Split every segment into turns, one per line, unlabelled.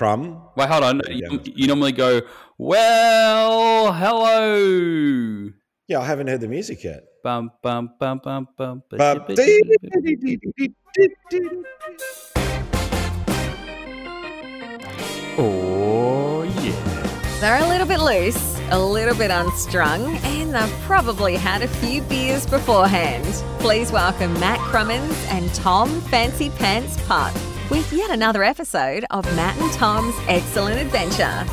crumb.
Wait, hold on.
Yeah.
You, you normally go, well, hello.
Yeah, I haven't heard the music yet.
Bum, bum, bum, bum, bum.
But-
Oh, yeah.
They're a little bit loose, a little bit unstrung, and they've probably had a few beers beforehand. Please welcome Matt Krumins and Tom Fancy Pants Putt with yet another episode of Matt and Tom's Excellent Adventure.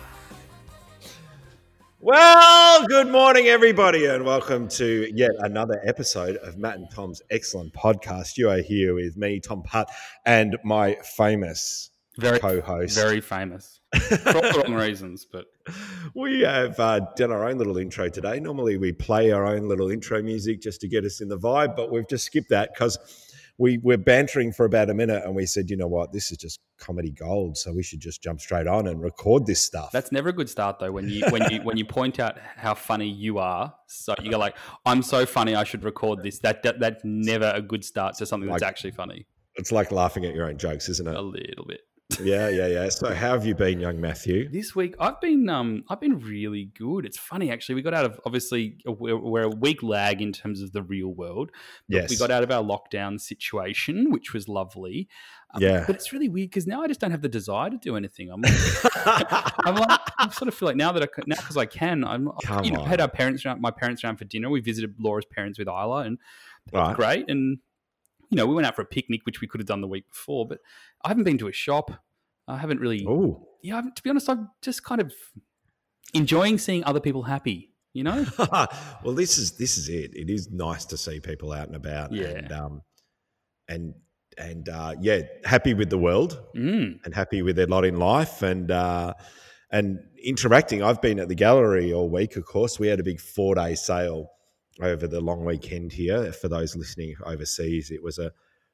Well, good morning, everybody, and welcome to yet another episode of Matt and Tom's excellent podcast. You are here with me, Tom Putt, and my famous
Very,
co-host.
very famous. For all the wrong reasons, but
We have uh, done our own little intro today. Normally, we play our own little intro music just to get us in the vibe, but we've just skipped that because we were bantering for about a minute, and we said, you know what, this is just comedy gold, so we should just jump straight on and record this stuff.
that's never a good start though. When you when you when you point out how funny you are, so you go like, "I'm so funny, I should record this." That, that that's never a good start to something that's
Like-
actually funny.
it's like laughing at your own jokes, isn't it?
A little bit.
Yeah, yeah, yeah. So, how have you been, young Matthew?
This week I've been um I've been really good. It's funny actually. We got out of obviously we're, we're a week lag in terms of the real world.
Yes.
we got out of our lockdown situation, which was lovely. Um,
Yeah.
but it's really weird because now I just don't have the desire to do anything. I'm like, I'm like, I sort of feel like now that I now because I can, I'm
Come
you know
on.
had our parents around, my parents around for dinner. We visited Laura's parents with Isla, and that was
Right.
great. And you know, we went out for a picnic, which we could have done the week before, but I haven't been to a shop. I haven't really
Oh,
yeah, to be honest, I'm just kind of enjoying seeing other people happy. You know,
well, this is this is it. It is nice to see people out and about,
Yeah.
and um, and and uh, yeah, happy with the world
mm.
and happy with their lot in life, and uh, and interacting. I've been at the gallery all week. Of course, we had a big four day sale over the long weekend here. For those listening overseas, it was a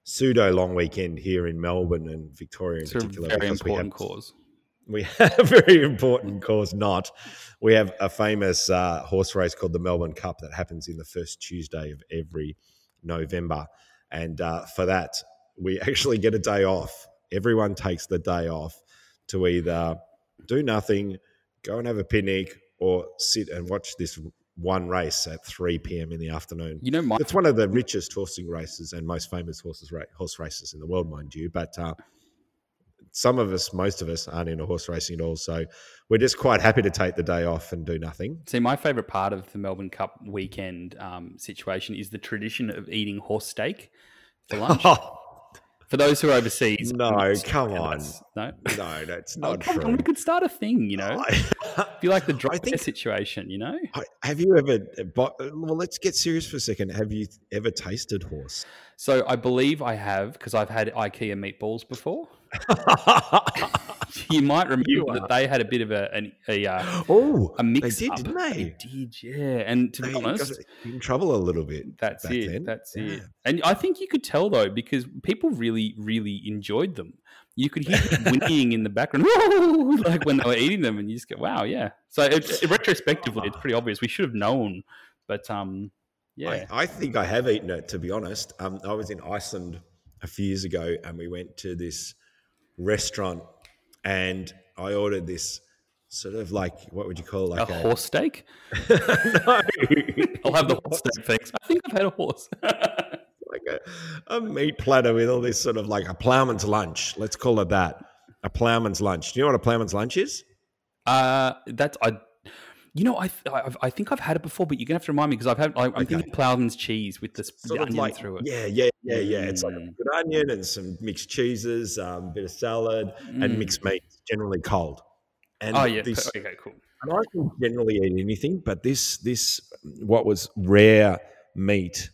pseudo long weekend here in Melbourne and Victoria in
it's a
particular.
very
because we
important
have-
cause.
we have a very important cause not we have a famous uh, horse race called the melbourne cup that happens in the first tuesday of every november and uh, for that we actually get a day off everyone takes the day off to either do nothing go and have a picnic or sit and watch this one race at 3 p.m in the afternoon
You know, my
it's one of the richest horsing races and most famous horses ra- horse races in the world, mind you. But uh, some of us, most of us, aren't into horse racing at all. So we're just quite happy to take the day off and do nothing.
see my favorite part of the Melbourne Cup weekend um, situation is the tradition of eating horse steak for lunch. for those who are overseas,
No, come on.
no.
no, that's
Oh,
not
on,
true.
we could start a thing, you know.
I-
you like the dry
think-
situation, you know.
Have you ever? Uh, but, uh, well, let's get serious for a second. Have you ever tasted horse?
So I believe I have because I've had IKEA meatballs before. You might remember
You
that they had a bit of a an, a, uh,
oh,
a mix
did,
up.
didn't they?
did, yeah. And to
they
be
got
honest,
in trouble a little bit.
that's
back
it.
then.
That's
Yeah.
it. And I think you could tell though because people really, really enjoyed them. You could hear them whinnying in the background, like when they were eating them, and you just go, "Wow, yeah." So it, it- retrospectively, it's pretty obvious. We should have known, but um, yeah.
I, I think I have eaten it, to be honest. Um, I was in Iceland a few years ago and we went to this restaurant and I ordered this sort of like, what would you call it?
a
Like a,
horse steak.
no.
I'll have the horse steak, thanks. I think I've had a horse.
like a, a meat platter with all this sort of like a ploughman's lunch. Let's call it that. A ploughman's lunch. Do you know what a ploughman's lunch is?
Uh, that's I. You know, I, I I think I've had it before, but you're gonna have to remind me because I've had. I, I'm
Okay.
thinking Ploughman's cheese with the, s- the onion
like,
through it.
yeah, yeah, yeah, yeah. It's like a
Mm.
good onion and some mixed cheeses, um, a bit of salad, and
Mm.
mixed meat, generally cold. And
Oh yeah.
this,
okay. Cool.
And I can generally eat anything, but this this what was rare meat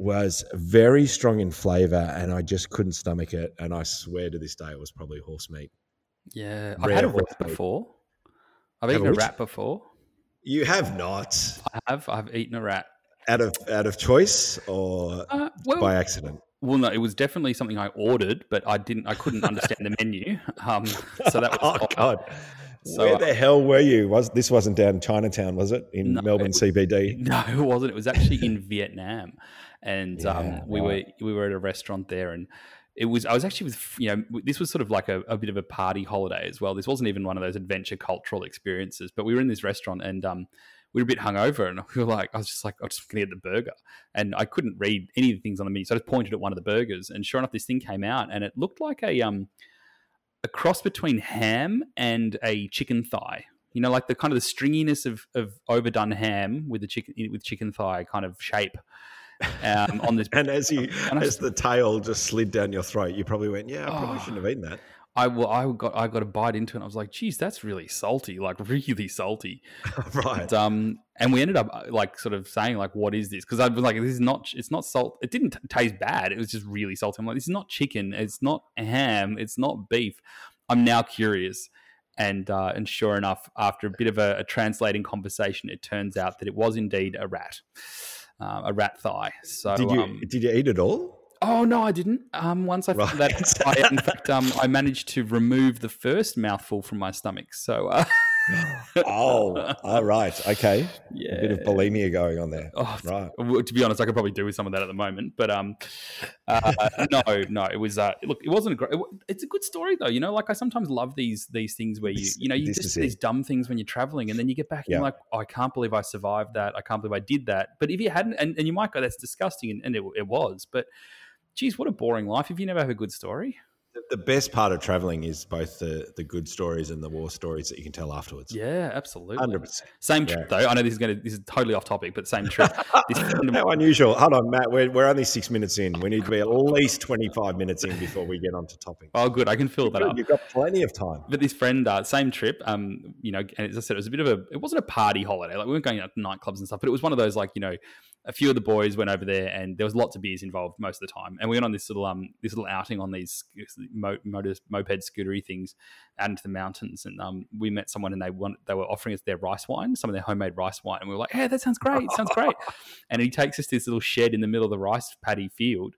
was very strong in flavor, and I just couldn't stomach it. And I swear to this day, it was probably horse meat.
Yeah, I've had a
meat.
before. I've eaten
a which?
rat before.
You have not
I have. I've eaten a rat.
out of out of choice or
Uh, well,
by accident.
well, no, it was definitely something I ordered, but I didn't. I couldn't understand the menu. Um, so that was.
oh
odd.
god.
So,
Where the hell were you? Was this wasn't down in Chinatown, was it? In
No,
Melbourne
it was-
CBD?
No, it wasn't. It was actually in Vietnam. and
Yeah,
um, we
right.
were we were at a restaurant there, and it was I was actually with you know this was sort of like a, a bit of a party holiday as well. This wasn't even one of those adventure cultural experiences, but we were in this restaurant and um, we were a bit hungover, and we were like, I was just like, I'm just gonna get the burger, and I couldn't read any of the things on the menu, so I just pointed at one of the burgers, and sure enough, this thing came out, and it looked like a um a cross between ham and a chicken thigh. You know, like the kind of the stringiness of, of overdone ham with the chicken with chicken thigh kind of shape um, on this.
And as you,
And
as the tail just slid down your throat, you probably went, "Yeah, I probably
Oh.
shouldn't have eaten that."
I well, I got I got a bite into it. and I was like, "Geez, that's really salty, like really salty."
right.
And, um, and we ended up uh, like sort of saying like, "What is this?" Because I was like, "This is not. It's not salt. It didn't t- taste bad. It was just really salty." I'm like, "This is not chicken. It's not ham. It's not beef." I'm now curious, and uh, and sure enough, after a bit of a, a translating conversation, it turns out that it was indeed a rat, uh, a rat thigh. So
did you
um,
did you eat it all?
Oh no, I didn't. Um, once I found that, I, in fact, um, I managed to remove the first mouthful from my stomach. So, uh,
oh, all right, okay.
yeah,
A bit of bulimia going on there.
Oh,
Right.
to be honest, I could probably do with some of that at the moment. But um, uh, no, no, it was uh, look, it wasn't a great. It, it's a good story though. You know, like I sometimes love these these things where you
This-
you know you just these dumb things when you're traveling, and then you get back and
Yeah.
you're like, oh, I can't believe I survived that. I can't believe I did that. But if you hadn't, and, and you might go, that's disgusting, and, and it, it was. But geez, what a boring life if you never have a good story.
The- best part of traveling is both the the good stories and the war stories that you can tell afterwards.
Yeah, absolutely.
hundred percent.
Same trip though. I know this is going to this is totally off topic, but same trip. This friend of
How unusual. Hold on, Matt. We're, we're only six minutes in. We need to be at least 25 minutes in before we get on to topic.
oh, good. I can fill that up.
You've got plenty of time.
But this friend, uh, same trip, um, you know, and as I said, it was a bit of a, it wasn't a party holiday. Like we weren't going out to nightclubs and stuff, but it was one of those like, you know, a few of the boys went over there, and there was lots of beers involved most of the time. And we went on this little, um, this little outing on these mo- motor, moped scootery things out into the mountains, and um, we met someone, and they want, they were offering us their rice wine, some of their homemade rice wine, and we were like, "Yeah, that sounds great, sounds great." and he takes us to this little shed in the middle of the rice paddy field.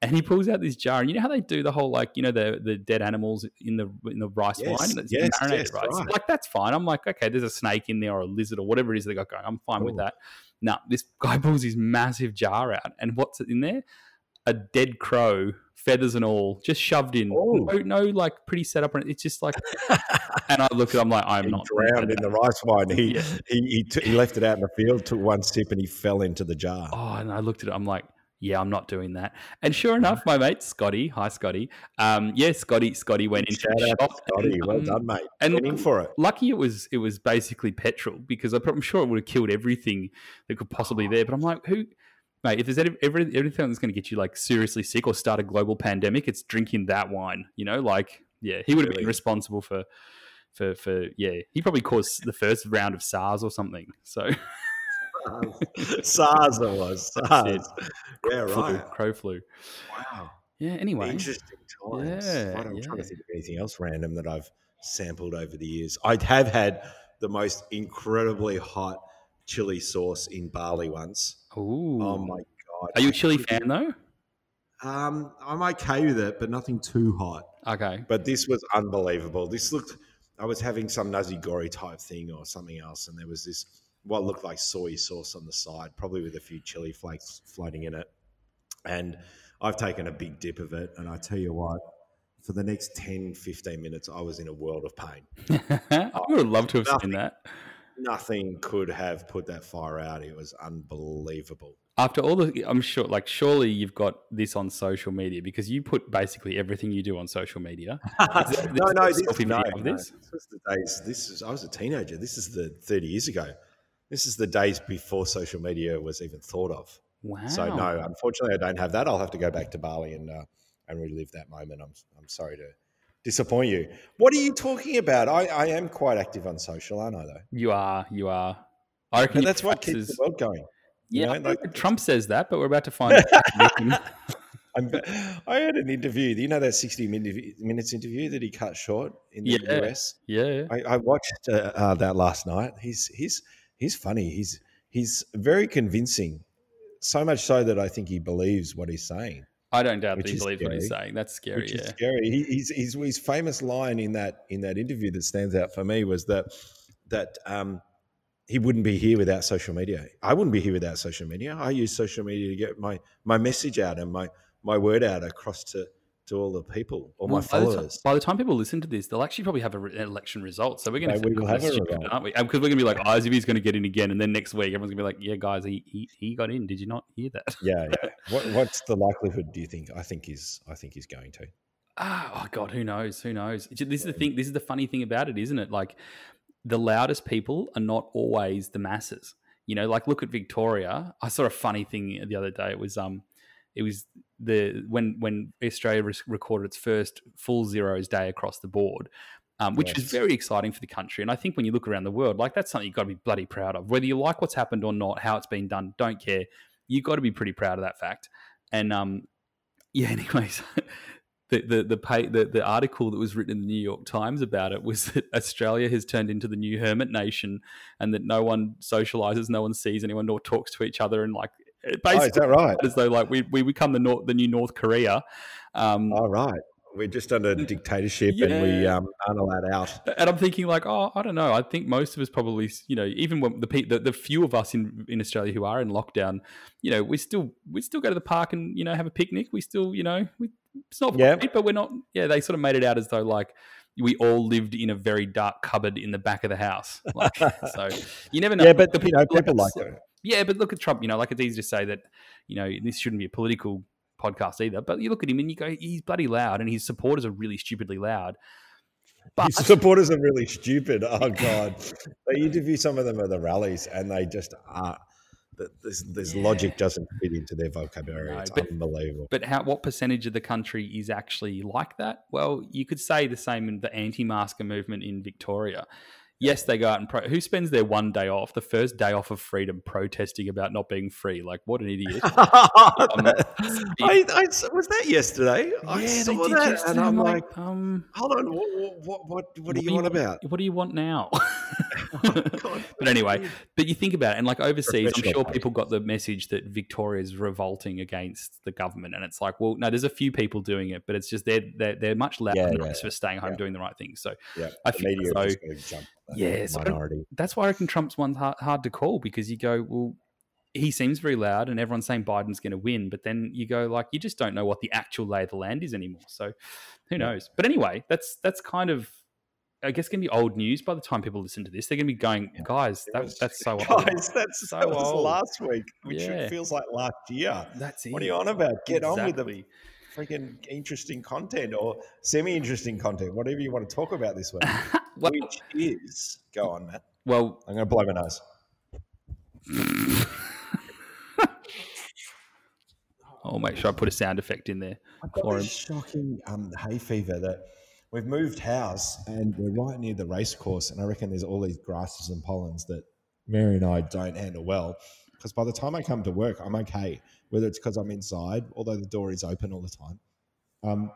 And he pulls out this jar, and you know how they do the whole like you know the the dead animals in the in the rice
Yes,
wine, that's
yes,
marinated,
yes,
right?
Right.
like that's fine. I'm like, okay, there's a snake in there or a lizard or whatever it is they got going. I'm fine with that. No, this guy pulls his massive jar out, and what's in there? A dead crow, feathers and all, just shoved in.
Oh.
No, no, like pretty setup. or anything. It's just like, and I look at, I'm like, I'm
he
not
drowned in the rice wine. He,
Yeah.
he, he, t- he left it out in the field, took one sip, and he fell into the jar.
Oh, and I looked at it. I'm like, yeah, I'm not doing that. And sure enough, my mate Scotty, hi Scotty. Um, yeah, Scotty, Scotty went into
Shout
the
out
shop.
Scotty.
and,
Well
um,
done, mate.
and
Went in for it.
Lucky it was it was basically petrol because I'm I'm sure it would have killed everything that could possibly be there. But I'm like, who, mate? If there's any, every, everything that's going to get you like seriously sick or start a global pandemic, it's drinking that wine. You know, like yeah, he would have
Really?
been responsible for. For, for yeah, he probably caused the first round of SARS or something. So
SARS it was. SARS. Yeah, right.
crow flu.
Wow.
Yeah. Anyway,
Interesting times.
Yeah,
I'm trying
yeah.
to think of anything else random that I've sampled over the years. I have had the most incredibly hot chili sauce in Bali once.
Ooh.
Oh my god!
Are you a chili fan though?
Um, I'm okay with it, but nothing too hot.
Okay.
But this was unbelievable. This looked. I was having some nasi goreng type thing or something else, and there was this what looked like soy sauce on the side, probably with a few chili flakes floating in it. And I've taken a big dip of it, and I tell you what, for the next 10, 15 minutes, I was in a world of pain.
I would have loved to have
Nothing.
seen that.
Nothing could have put that fire out. It was unbelievable.
After all the, I'm sure, like, surely you've got this on social media because you put basically everything you do on social media. Is
no, no, this, no, no,
this?
this was the days. This is I was a teenager. This is the thirty years ago. This is the days before social media was even thought of.
Wow.
So no, unfortunately, I don't have that. I'll have to go back to Bali and uh, and relive that moment. I'm I'm sorry to disappoint you. What are you talking about? I, I am quite active on social, aren't I? Though,
You are, you are. I reckon
and that's what keeps the world going. you
Yeah,
know,
know
like-
Trump says that, but we're about to find out.
I'm, I heard an interview. You know that 60 minute- minutes interview that he cut short in the
Yeah.
US.
yeah.
I, I watched uh, uh, that last night. He's he's he's funny. He's he's very convincing. So much so that I think he believes what he's saying,
I don't doubt that he believes what he's saying. That's scary.
which
Yeah.
is scary. He, he's, he's his famous line in that in that interview that stands out for me was that that um, he wouldn't be here without social media. I wouldn't be here without social media. I use social media to get my my message out and my my word out across to to all the people, all
Well,
my
by, the
followers.
time, by the time people listen to this, they'll actually probably have a re- an election result. So we're going to
we will have a result.
aren't we? Because we're going to be like, oh, Izzy's going to get in again, and then next week everyone's going to be like, yeah, guys, he, he he got in. Did you not hear that?
yeah, yeah. What, what's the likelihood? Do you think? I think he's. I think he's going to.
Ah, oh God, who knows? Who knows? This is the thing. This is the funny thing about it, isn't it? Like the loudest people are not always the masses. You know, like look at Victoria. I saw a funny thing the other day. It was um, it was the when when Australia re- recorded its first full zeros day across the board. Um, which was
Yes.
very exciting for the country. And I think when you look around the world, like that's something you've got to be bloody proud of. Whether you like what's happened or not, how it's been done, don't care. You've got to be pretty proud of that fact. And um, yeah, anyways, the the the, pay, the the article that was written in the New York Times about it was that Australia has turned into the new hermit nation, and that no one socializes, no one sees anyone, nor talks to each other, and like it
Oh, is that right?
as though like we we become the North, the new North Korea. Um,
All right. We're just under dictatorship and we um, aren't allowed out.
and I'm thinking like, oh, I don't know. I think most of us probably, you know, even when the pe- the, the few of us in, in Australia who are in lockdown, you know, we still we still go to the park and you know have a picnic. We still, you know, we, it's not
Yeah.
great, but we're not. Yeah, they sort of made it out as though like we all lived in a very dark cupboard in the back of the house. Like, so you never know.
Yeah, but
The
you know, people like it.
Yeah, but look at Trump. You know, like it's easy to say that. You know, this shouldn't be a political podcast either. But you look at him and you go, he's bloody loud, and his supporters are really stupidly loud. But
His supporters are really stupid. Oh god, they interview some of them at the rallies, and they just are. This, this
Yeah.
logic doesn't fit into their vocabulary.
No,
it's
but-
unbelievable.
But how? What percentage of the country is actually like that? Well, you could say the same in the anti-masker movement in Victoria. Yes, they go out and pro- who spends their one day off, the first day off of freedom, protesting about not being free. Like, what an idiot!
I, I s- was that yesterday. I saw
they did
that, and I'm like,
um,
hold on, what, what, what, what are you
do
on about?
What do you want now?
God,
but anyway, but you think about it, and like overseas, I'm sure people got the message that Victoria is revolting against the government, and it's like, well, no, there's a few people doing it, but it's just they're they're, they're much louder
Yeah,
than
yeah,
us for staying home
yeah.
doing the right thing. So
yeah,
I
the
think
media
so.
Just gotta jump on that
Yeah, so
minority.
that's why I reckon Trump's one's hard, hard to call because you go, well, he seems very loud, and everyone's saying Biden's going to win, but then you go like, you just don't know what the actual lay of the land is anymore. So who knows? But anyway, that's that's kind of. I guess going to be old news by the time people listen to this. They're going to be going, guys, that,
was-
that's so old.
Guys, that's
So
that was
old.
last week, which
Yeah.
feels like last year.
That's it.
What are you on about? Get on with
Exactly.
Freaking interesting content or semi-interesting content, whatever you want to talk about this week.
well,
which is go on, Matt.
well,
I'm going to blow my nose.
I'll make sure I put a sound effect in there.
I've got
for
this
him.
shocking um, hay fever that we've moved house and we're right near the race course, and I reckon there's all these grasses and pollens that Mary and I don't handle well. Because by the time I come to work, I'm okay, whether it's because I'm inside, although the door is open all the time. Um,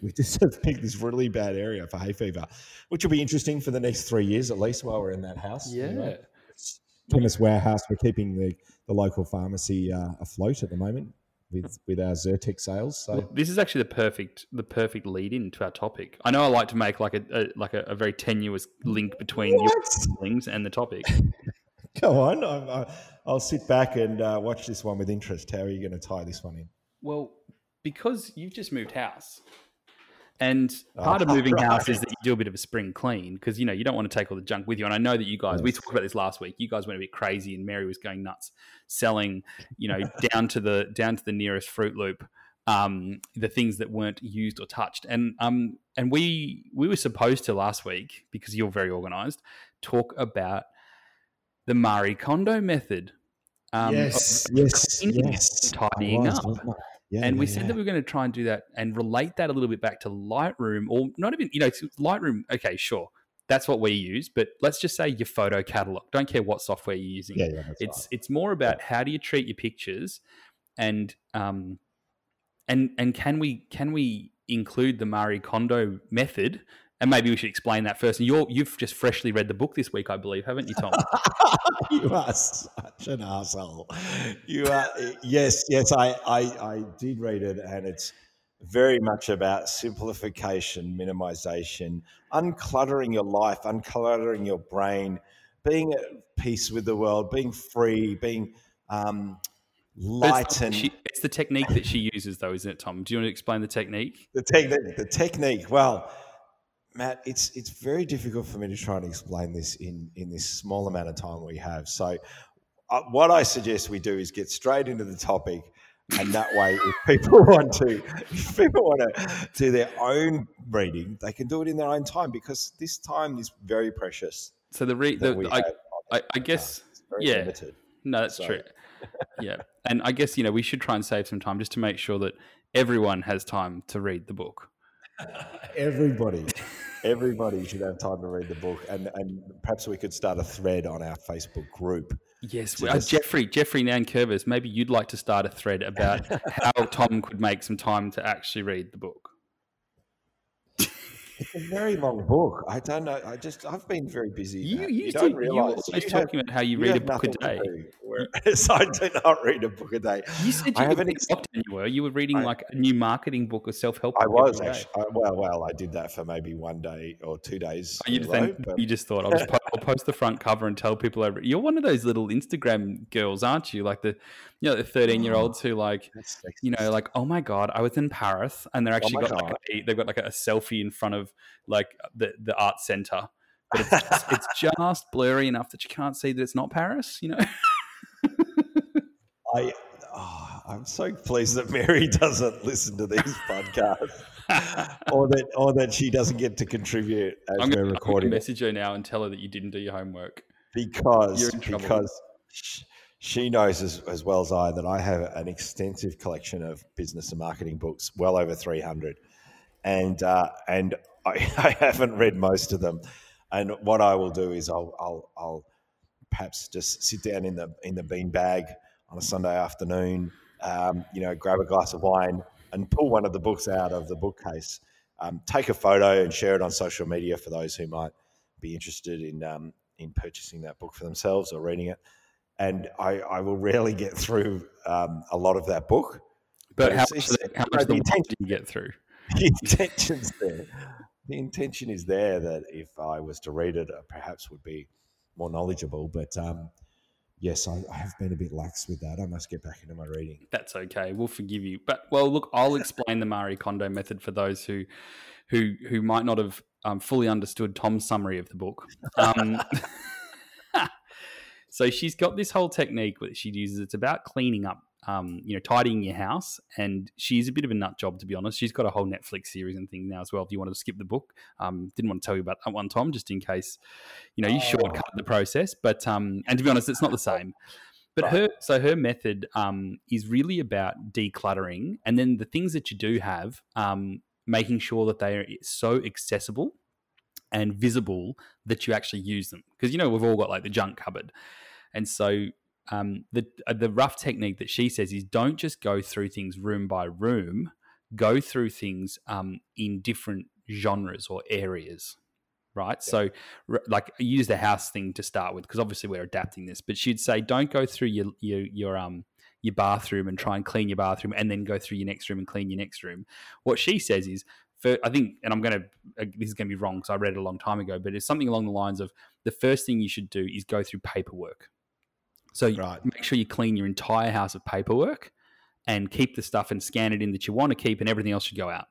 we just have picked this really bad area for hay fever, which will be interesting for the next three years at least while we're in that house.
Yeah.
It's Chemist Warehouse. We're keeping the, the local pharmacy uh, afloat at the moment with, with our Zyrtec sales. So
Look, this is actually the perfect the perfect lead in to our topic. I know I like to make like a, a like a, a very tenuous link between your
What?
things and the topic.
Go on. I'm, I, I'll sit back and uh, watch this one with interest. How are you going to tie this one in?
Well, because you've just moved house. And part of
Oh,
moving house is that you do a bit of a spring clean because you know you don't want to take all the junk with you. And I know that you guys we talked about this last week. You guys went a bit crazy, and Mary was going nuts, selling you know down to the down to the nearest Fruit Loop um, the things that weren't used or touched. And um and we we were supposed to last week because you're very organized talk about the Marie Kondo method. Um,
yes,
of
yes, yes.
tidying
was,
up.
Yeah,
and we
yeah,
said
yeah.
that we are going to try and do that and relate that a little bit back to Lightroom, or not even, you know, Lightroom. Okay, sure, that's what we use, but let's just say your photo catalog. Don't care what software you're using.
Yeah,
it's
right.
it's more about how do you treat your pictures, and um, and and can we can we include the Marie Kondo method? And maybe we should explain that first. And you're you've just freshly read the book this week, I believe, haven't you, Tom?
you are such an asshole. You are yes, yes. I, I I did read it, and it's very much about simplification, minimization, uncluttering your life, uncluttering your brain, being at peace with the world, being free, being um,
But
light
It's,
and
she, it's the technique that she uses, though, isn't it, Tom? Do you want to explain the technique?
the technique. The technique. Well, Matt, it's it's very difficult for me to try and explain this in in this small amount of time we have. So, uh, what I suggest we do is get straight into the topic, and that way, if people want to, if people want to do their own reading, they can do it in their own time because this time is very precious.
So the re-
That
the, I, I, I guess
very
yeah.
limited.
no, that's
So-
true. Yeah, and I guess you know we should try and save some time just to make sure that everyone has time to read the book.
Everybody, everybody should have time to read the book, and and perhaps we could start a thread on our Facebook group.
Yes, uh,
this-
Jeffrey, Jeffrey Nankervis, maybe you'd like to start a thread about how Tom could make some time to actually read the book.
It's a very long book. I don't know. I just I've been very busy.
You,
don't
to, you were
realise
always
you have-
talking about how you
you
read a book a day.
do, Whereas I do not read a book a day.
You said
I
you
have
were
an
in
ex-.
You were. You were reading
I-
like a new marketing book or self help.
I was actually I, well, well. I did that for maybe one day or two days.
Oh, you
in a
just,
but
you just thought I'll just po- I'll post the front cover and tell people over. You're one of those little Instagram girls, aren't you? Like the you know the 13 year olds who like you know like oh my god I was in Paris and they're oh actually
my
got like a, they've got like a selfie in front of like the the art center. But it's just, it's just blurry enough that you can't see that it's not Paris, you know.
I. Oh, I'm so pleased that Mary doesn't listen to these podcasts, or that or that she doesn't get to contribute as
I'm
we're
going to
recording
message her now and tell her that you didn't do your homework.
because
You're in trouble.
because she knows as, as well as I that I have an extensive collection of business and marketing books, well over three hundred, and uh, and I, I haven't read most of them. And what I will do is I'll I'll, I'll perhaps just sit down in the in the bean bag on a Sunday afternoon, um, you know, grab a glass of wine and pull one of the books out of the bookcase, um, take a photo and share it on social media for those who might be interested in um, in purchasing that book for themselves or reading it. And I, I will rarely get through um, a lot of that book.
But
But
how much, the, how much
the intention-
do you get through?
The intention's there. The intention is there that if I was to read it, uh, perhaps would be more knowledgeable. But um, yes, I, I have been a bit lax with that. I must get back into my reading.
That's okay. We'll forgive you. But well, look, I'll explain the Marie Kondo method for those who who who might not have um, fully understood Tom's summary of the book. Um, so she's got this whole technique that she uses. It's about cleaning up, um, you know, tidying your house. And she's a bit of a nut job, to be honest. She's got a whole Netflix series and things now as well. If you wanted to skip the book, um, didn't want to tell you about that one, Tom, just in case, you know, you
Oh.
shortcut the process. But um, and to be honest, it's not the same. But
Right.
her so her method um, is really about decluttering, and then the things that you do have, um, making sure that they are so accessible and visible that you actually use them. Because you know we've all got like the junk cupboard, and so um, the uh, the rough technique that she says is don't just go through things room by room, go through things um, in different genres or areas right? So, r- like, use the house thing to start with because obviously we're adapting this. But she'd say, don't go through your your your um your bathroom and try and clean your bathroom, and then go through your next room and clean your next room. What she says is, for I think, and I'm going to uh, this is going to be wrong because I read it a long time ago, but it's something along the lines of the first thing you should do is go through paperwork. So
Right.
make sure you clean your entire house of paperwork and keep the stuff and scan it in that you want to keep, and everything else should go out.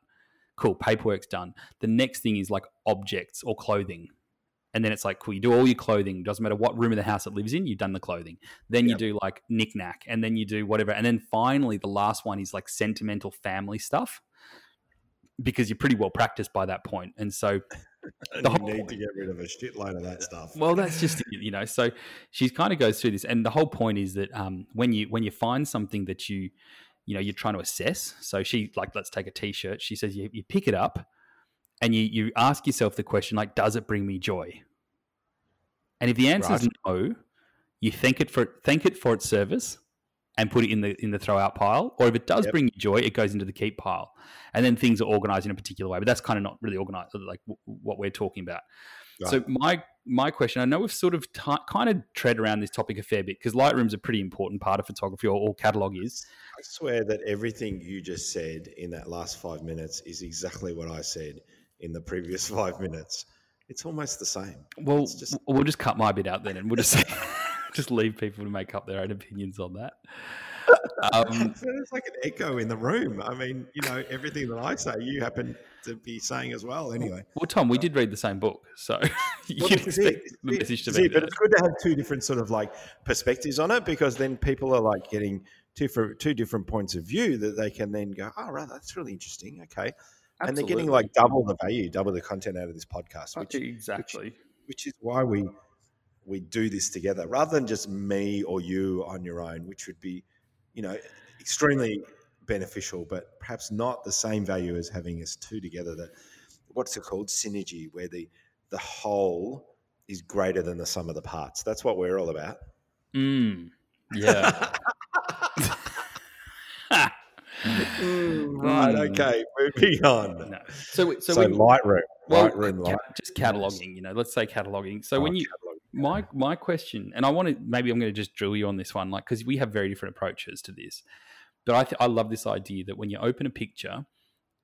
Cool, paperwork's done. The next thing is like objects or clothing. And then it's like, cool, you do all your clothing. Doesn't matter what room of the house it lives in, you've done the clothing. Then you do like knickknack, and then you do whatever. And then finally, the last one is like sentimental family stuff because you're pretty well practiced by that point. And so
And
The
you
whole
need
point-
to get rid of a shitload of that stuff.
well, that's just you know. So she kind of goes through this, and the whole point is that um, when you when you find something that you you know you're trying to assess. So she like let's take a t-shirt. She says you, you pick it up, and you you ask yourself the question like, does it bring me joy? And if the answer is no, you thank it for thank it for its service and put it in the in the throw out pile. Or if it does
Yep.
bring you joy, it goes into the keep pile. And then things are organized in a particular way. But that's kind of not really organized like w- what we're talking about. So my my question, I know we've sort of ti kind of tread around this topic a fair bit because Lightroom's a pretty important part of photography, or all catalog is.
I swear that everything you just said in that last five minutes is exactly what I said in the previous five minutes. it's almost the same.
Well,
just-
we'll just cut my bit out then, and we'll just just leave people to make up their own opinions on that. Um,
It's like an echo in the room. I mean, you know, everything that I say, you happen to be saying as well. Anyway,
well, Tom, we did read the same book, so you
Well,
can
this it.
the
This
message to
it.
be
But it's good to have two different sort of like perspectives on it because then people are like getting two for two different points of view that they can then go, oh, right, that's really interesting. Okay. And they're getting like double the value, double the content out of this podcast, which
exactly.
which is why we we do this together rather than just me or you on your own, which would be, you know, extremely beneficial, but perhaps not the same value as having us two together. That what's it called? Synergy, where the the whole is greater than the sum of the parts. That's what we're all about.
Mm, yeah.
Mm, right. Okay. Moving on.
no. So, so,
So,
when,
Lightroom.
well,
Lightroom.
ca- just cataloging. You know, let's say cataloging. So when
Oh,
you
catalog.
My my question, and I want to maybe I'm going to just drill you on this one, like because we have very different approaches to this. But I th- I love this idea that when you open a picture,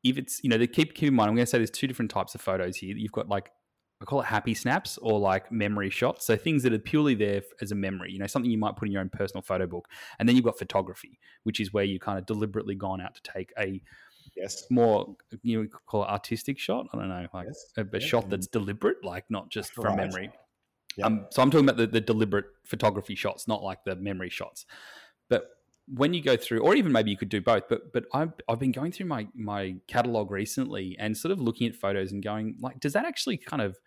if it's you know, they keep keep in mind, I'm going to say there's two different types of photos here. You've got like I call it happy snaps or like memory shots. So things that are purely there as a memory, you know, something you might put in your own personal photo book. And then you've got photography, which is where you kind of deliberately gone out to take a
yes.
more you know, call it artistic shot. I don't know, like
Yes.
a, a
Yeah.
shot that's deliberate, like not just from
Right.
memory. Um, so I'm talking about the, the deliberate photography shots, not like the memory shots. But when you go through, or even maybe you could do both. But but I've I've been going through my my catalog recently and sort of looking at photos and going like, does that actually kind of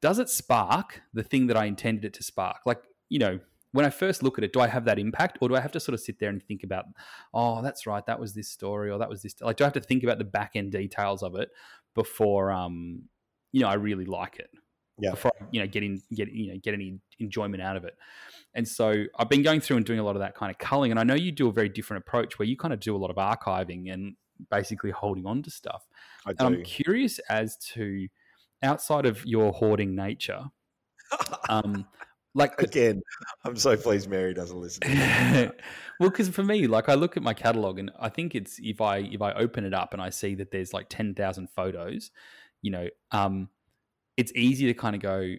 does it spark the thing that I intended it to spark? Like you know. When I first look at it, do I have that impact, or do I have to sort of sit there and think about, oh, that's right, that was this story, or that was this? Like, do I have to think about the back end details of it before, um, you know, I really like it?
Yeah.
before I, you know get in get you know get any enjoyment out of it. And so I've been going through and doing a lot of that kind of culling. And I know you do a very different approach where you kind of do a lot of archiving and basically holding on to stuff.
I
And I'm curious as to outside of your hoarding nature, um, like
Again, I'm so pleased Mary doesn't listen.
well, because for me, like I look at my catalog and I think it's if I if I open it up and I see that there's like ten thousand photos, you know, um, it's easy to kind of go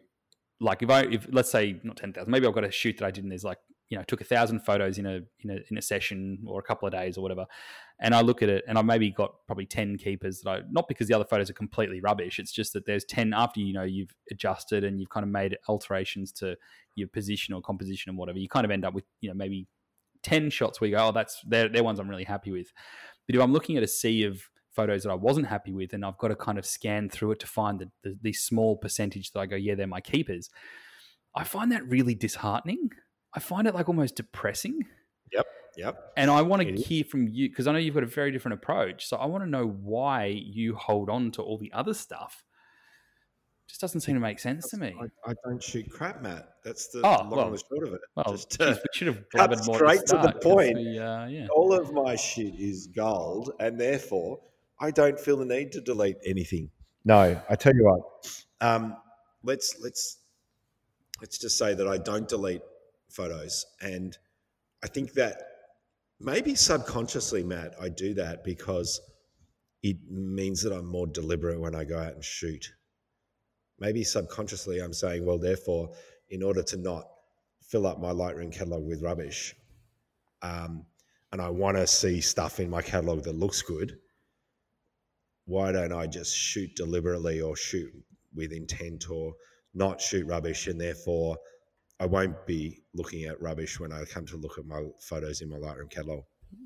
like if I if let's say not ten thousand, maybe I've got a shoot that I did and there's like you know took a thousand photos in a in a in a session or a couple of days or whatever, and I look at it and I maybe got probably ten keepers that I not because the other photos are completely rubbish. It's just that there's ten after you know you've adjusted and you've kind of made alterations to your position or composition and whatever. You kind of end up with you know maybe 10 shots where you go, oh, that's they're, they're ones I'm really happy with. But if I'm looking at a sea of photos that I wasn't happy with, and I've got to kind of scan through it to find the, the, the small percentage that I go, yeah, they're my keepers, I find that really disheartening. I find it like almost depressing.
Yep. Yep.
And I want to hear from you because I know you've got a very different approach. So I want to know why you hold on to all the other stuff. Just doesn't seem to make sense to me.
I, I don't shoot crap, Matt. That's the
Oh,
long
well-
and the short of it.
Well,
Just,
geez,
uh,
we should have
cut
blabbered more
straight
at
to
the,
the
start 'cause
point.
we, uh, yeah.
all of my shit is gold, and therefore I don't feel the need to delete anything. No, I tell you what. Um, let's let's let's just say that I don't delete photos, and I think that maybe subconsciously, Matt, I do that because it means that I'm more deliberate when I go out and shoot. Maybe subconsciously, I'm saying, well, therefore, in order to not fill up my Lightroom catalog with rubbish, um, and I want to see stuff in my catalog that looks good, why don't I just shoot deliberately or shoot with intent or not shoot rubbish? And therefore, I won't be looking at rubbish when I come to look at my photos in my Lightroom catalog.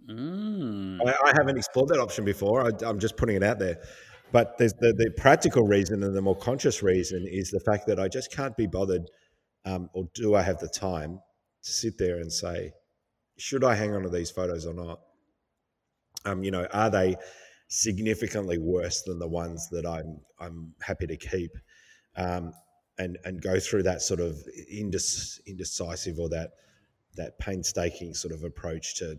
Mm.
I, I haven't explored that option before. I, I'm just putting it out there. But there's the, the practical reason and the more conscious reason is the fact that I just can't be bothered, um, or do I have the time to sit there and say, should I hang on to these photos or not? Um, you know, are they significantly worse than the ones that I'm I'm happy to keep? Um, and and go through that sort of indes- indecisive or that that painstaking sort of approach to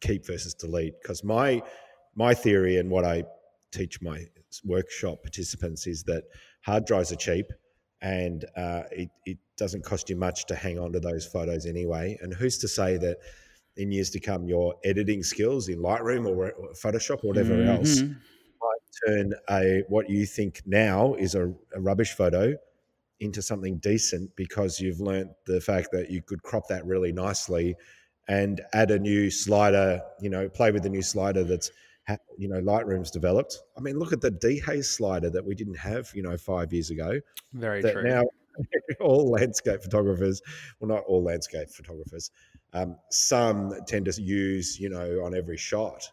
keep versus delete because my my theory and what I teach my workshop participants is that hard drives are cheap and uh, it, it doesn't cost you much to hang on to those photos anyway. And who's to say that in years to come, your editing skills in Lightroom or, or Photoshop or whatever else
Mhm.
might turn a what you think now is a, a rubbish photo into something decent because you've learnt the fact that you could crop that really nicely and add a new slider, you know, play with the new slider that's, you know, Lightroom's developed. I mean, look at the dehaze slider that we didn't have, you know, five years ago.
Very true.
Now, all landscape photographers, well, not all landscape photographers, um, some tend to use, you know, on every shot,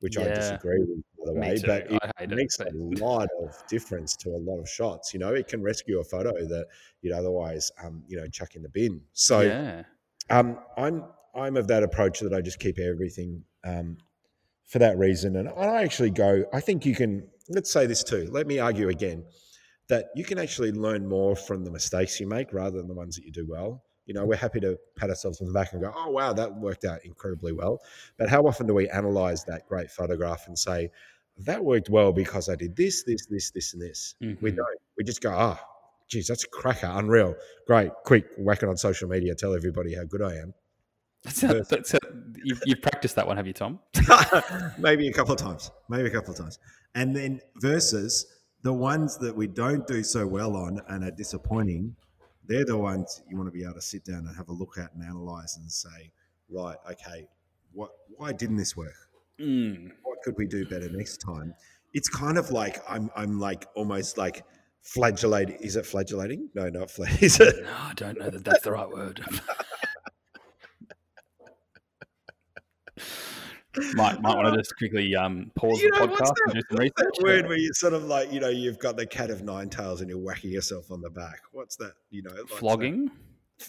which I disagree with, by the
Me
way.
too.
But it
it,
makes
but-
a lot of difference to a lot of shots. You know, it can rescue a photo that you'd otherwise, um, you know, chuck in the bin. So,
yeah.
um, I'm I'm of that approach that I just keep everything um, for that reason, and I actually go. I think you can. Let's say this too. Let me argue again that you can actually learn more from the mistakes you make rather than the ones that you do well. You know, we're happy to pat ourselves on the back and go, "Oh wow, that worked out incredibly well." But how often do we analyze that great photograph and say, "That worked well because I did this, this, this, this, and this"? We
Mhm.
don't. We just go, "Ah, geez, that's a cracker, unreal, great, quick, whack it on social media, tell everybody how good I am."
That's a, that's a, you've, you've practiced that one, have you, Tom?
maybe a couple of times, maybe a couple of times, and then versus the ones that we don't do so well on and are disappointing. They're the ones you want to be able to sit down and have a look at and analyze and say, right, okay, what, why didn't this work?
Mm.
What could we do better next time? It's kind of like I'm, I'm like almost like flagellating. Is it flagellating? No, not flag. Is it?
No, I don't know that that's the right word. might might want to just quickly um, pause
You
the
know, what's
podcast and
that-
do some research.
that word where you sort of like, you know, you've got the cat of nine tails and you're whacking yourself on the back. What's that? You know, like
Flogging.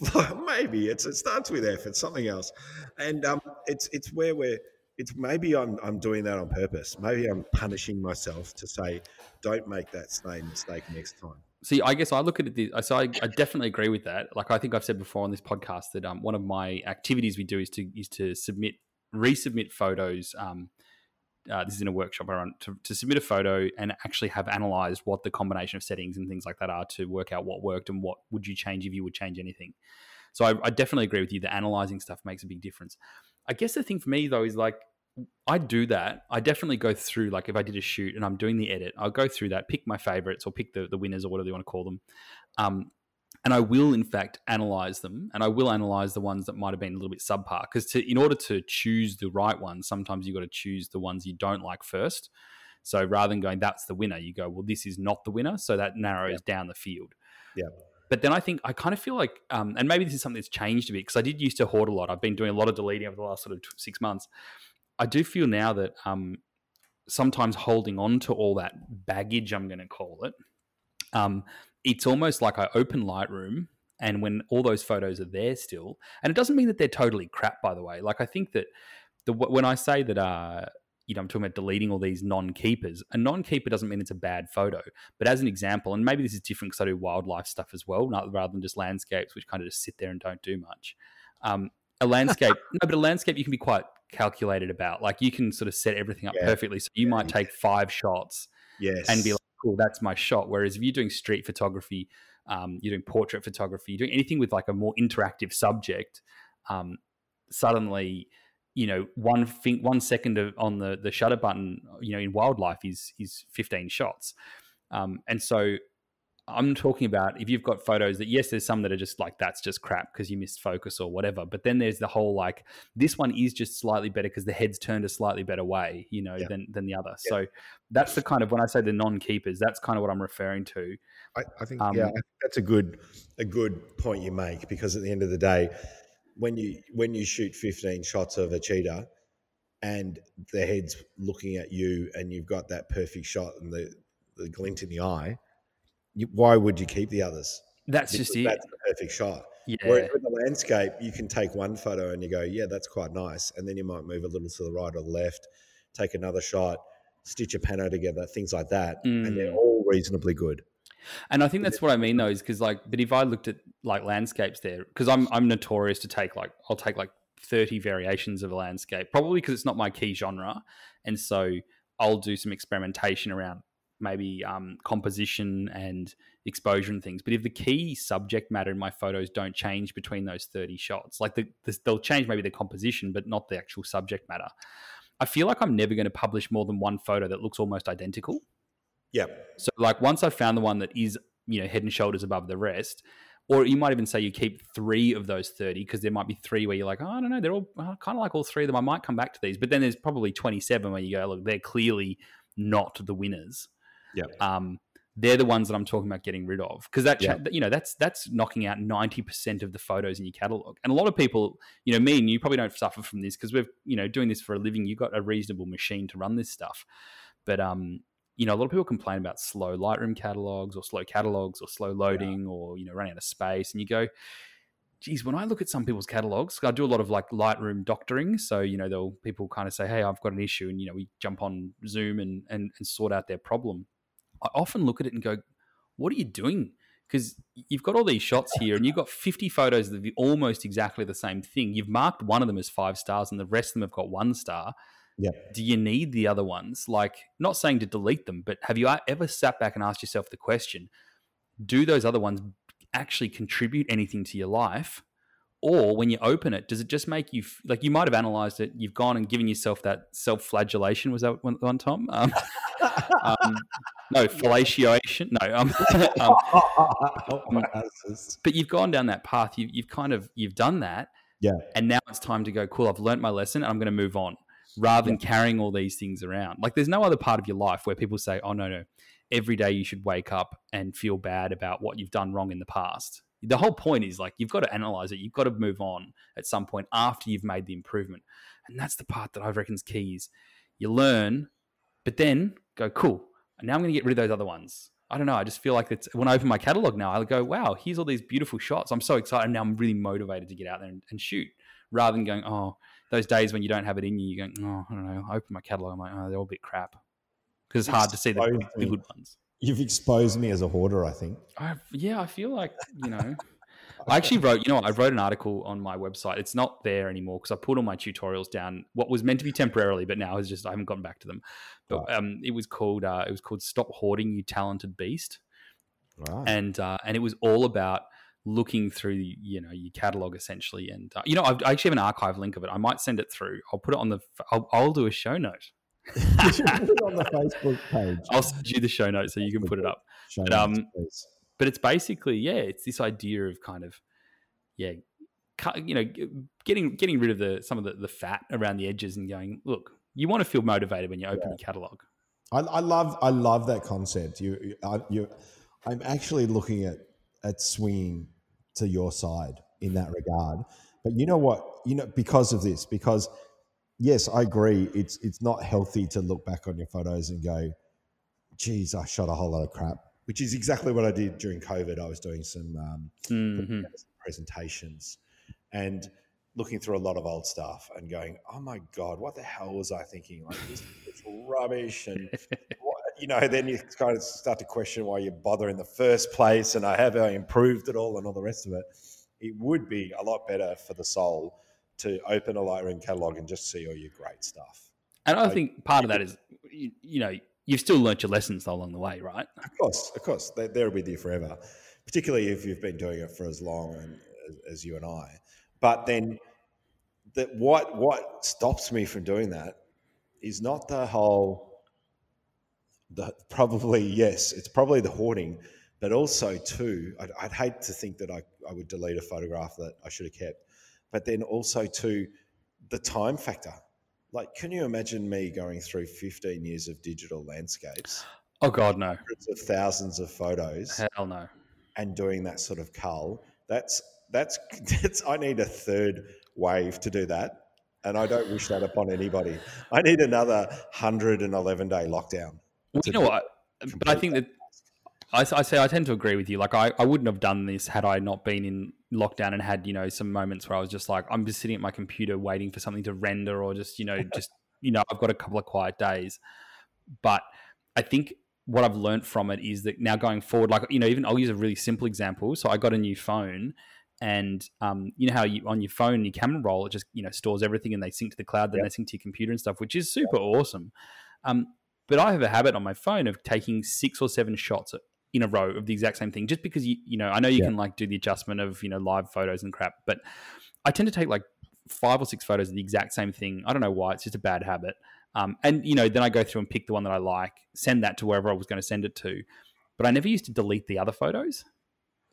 maybe it's it starts with F. It's something else, and um, it's it's where we're. It's maybe I'm I'm doing that on purpose. Maybe I'm punishing myself to say, don't make that same mistake next time.
See, I guess I look at it. this- So I, I definitely agree with that. Like I think I've said before on this podcast that um, one of my activities we do is to is to submit resubmit photos. Um, uh, this is in a workshop I run to, to submit a photo and actually have analyzed what the combination of settings and things like that are to work out what worked and what would you change if you would change anything. So I, I definitely agree with you. The analyzing stuff makes a big difference. I guess the thing for me though is like I do that. I definitely go through like if I did a shoot and I'm doing the edit, I'll go through that, pick my favorites or pick the, the winners or whatever you want to call them. Um, and I will in fact analyze them and I will analyze the ones that might have been a little bit subpar because to in order to choose the right ones, sometimes you've got to choose the ones you don't like first. So rather than going that's the winner, you go, well, this is not the winner. So that narrows down the field.
Yeah.
But then I think I kind of feel like, um, and maybe this is something that's changed a bit because I did used to hoard a lot. I've been doing a lot of deleting over the last sort of six months. I do feel now that um, sometimes holding on to all that baggage, I'm going to call it, um, it's almost like I open Lightroom and when all those photos are there still, and it doesn't mean that they're totally crap, by the way. Like I think that the when I say that, uh, you know, I'm talking about deleting all these non-keepers. A non-keeper doesn't mean it's a bad photo, but as an example, and maybe this is different because I do wildlife stuff as well, not, rather than just landscapes, which kind of just sit there and don't do much. Um, a landscape, no, but a landscape you can be quite calculated about. Like you can sort of set everything up
Yeah.
perfectly. So you
Yeah,
might take five shots
Yes,
and be like, cool, that's my shot. Whereas if you're doing street photography, um, you're doing portrait photography, you're doing anything with like a more interactive subject, um, suddenly, you know, one thing, one second of, on the the shutter button, you know, in wildlife is is 15 shots, um, and so. I'm talking about if you've got photos that yes, there's some that are just like that's just crap because you missed focus or whatever. But then there's the whole like this one is just slightly better because the head's turned a slightly better way, you know,
Yeah.
than than the other. So that's the kind of when I say the non-keepers, that's kind of what I'm referring to.
I, I think
Um,
yeah, I think that's a good a good point you make because at the end of the day, when you when you shoot 15 shots of a cheetah and the head's looking at you and you've got that perfect shot and the, the glint in the eye, you, why would you keep the others?
That's
Because
just it.
That's the perfect shot.
Yeah.
Whereas with the landscape, you can take one photo and you go, yeah, that's quite nice, and then you might move a little to the right or the left, take another shot, stitch a pano together, things like that, and they're
Mm.
all reasonably good.
And I think that's what I mean though, is because like, but if I looked at like landscapes there, because I'm I'm notorious to take like I'll take like 30 variations of a landscape, probably because it's not my key genre, and so I'll do some experimentation around maybe um, composition and exposure and things. But if the key subject matter in my photos don't change between those 30 shots, like the, the, they'll change maybe the composition, but not the actual subject matter. I feel like I'm never going to publish more than one photo that looks almost identical.
Yeah.
So like once I've found the one that is you know head and shoulders above the rest, or you might even say you keep three of those 30 because there might be three where you're like, oh, I don't know, they're all kind of like all three of them. I might come back to these. But then there's probably 27 where you go, look, they're clearly not the winners.
Yeah.
Um, they're the ones that I'm talking about getting rid of because that
Yeah.
you know that's that's knocking out 90% of the photos in your catalog. And a lot of people, you know, me and you probably don't suffer from this because we're you know doing this for a living. You've got a reasonable machine to run this stuff, but um, you know, a lot of people complain about slow Lightroom catalogs or slow catalogs or slow loading or you know running out of space, and you go. Geez, when I look at some people's catalogs, I do a lot of like Lightroom doctoring. So, you know, they'll people kind of say, Hey, I've got an issue. And, you know, we jump on Zoom and, and, and sort out their problem. I often look at it and go, what are you doing? Because you've got all these shots here and you've got 50 photos that are almost exactly the same thing. You've marked one of them as five stars and the rest of them have got one star.
Yep.
Do you need the other ones? Like, not saying to delete them, but have you ever sat back and asked yourself the question do those other ones actually contribute anything to your life? Or when you open it, does it just make you f- like you might have analyzed it? You've gone and given yourself that self-flagellation. Was that one, one Tom? Um, um, no, fellatiation. No, um, um,
Wowzers.
but you've gone down that path. You, you've kind of you've done that,
Yeah.
And now it's time to go. Cool. I've learnt my lesson, and I'm going to move on, rather than carrying all these things around. Like there's no other part of your life where people say, "Oh no, no, every day you should wake up and feel bad about what you've done wrong in the past." The whole point is like you've got to analyze it. You've got to move on at some point after you've made the improvement, and that's the part that I reckon is key. Is you learn, but then go cool. And now I'm going to get rid of those other ones. I don't know. I just feel like it's when I open my catalog now, I go, wow, here's all these beautiful shots. I'm so excited. Now I'm really motivated to get out there and, and shoot rather than going, oh, those days when you don't have it in you, you're going, oh, I don't know. I open my catalog. I'm like, oh, they're all a bit crap because it's hard to see the, the good ones.
You've exposed me as a hoarder, I think.
I, yeah, I feel like, you know, I actually wrote, you know what, I wrote an article on my website. It's not there anymore because I put all my tutorials down, what was meant to be temporarily, but now is just, I haven't gotten back to them. But um, it was called, uh, it was called Stop Hoarding, You Talented Beast.
Right.
and uh, and it was all about looking through you know your catalog essentially and uh, you know I've, i actually have an archive link of it i might send it through i'll put it on the i'll, I'll do a show note
put it on the Facebook page.
i'll send you the show notes so you can put it up
Show
but, um,
please.
but it's basically yeah it's this idea of kind of yeah you know getting getting rid of the some of the, the fat around the edges and going look you want to feel motivated when you open your catalog
I, I love I love that concept. You, you, I, you I'm actually looking at at swinging to your side in that regard. But you know what? You know because of this, because yes, I agree. It's it's not healthy to look back on your photos and go, "Geez, I shot a whole lot of crap." Which is exactly what I did during COVID. I was doing some um,
Mhm.
presentations and looking through a lot of old stuff and going, "Oh my god, what the hell was I thinking? Like this is rubbish." And what, you know, then you kind of start to question why you bother in the first place. And I have I improved it all and all the rest of it. It would be a lot better for the soul to open a Lightroom catalog and just see all your great stuff.
and i
I-
think part of that is you, you know you've still learnt your lessons along the way right
Of course, of course, they, they're with you forever, particularly if you've been doing it for as long and, as, as you and I. But then, that what what stops me from doing that is not the whole. The probably yes, it's probably the hoarding, but also too, I'd, I'd hate to think that I, I would delete a photograph that I should have kept, but then also to the time factor. Like, can you imagine me going through 15 years of digital landscapes?
oh god no
hundreds of thousands of photos
hell no
and doing that sort of cull that's that's that's i need a third wave to do that and i don't wish that upon anybody i need another 111 day lockdown
Well, you know what? But I think that I, I say I tend to agree with you. Like I, I wouldn't have done this had I not been in lockdown and had you know some moments where I was just like I'm just sitting at my computer waiting for something to render or just you know just you know I've got a couple of quiet days. But I think what I've learned from it is that now going forward, like you know, even I'll use a really simple example. So I got a new phone, and um, you know how you on your phone, your camera roll, it just you know stores everything, and they sync to the cloud, then
Yep.
they sync to your computer and stuff, which is super awesome. Um, but I have a habit on my phone of taking six or seven shots in a row of the exact same thing, just because you you know I know you
Yeah.
can like do the adjustment of you know live photos and crap, but I tend to take like five or six photos of the exact same thing. I don't know why. It's just a bad habit. Um, and you know, then I go through and pick the one that I like, send that to wherever I was going to send it to. But I never used to delete the other photos.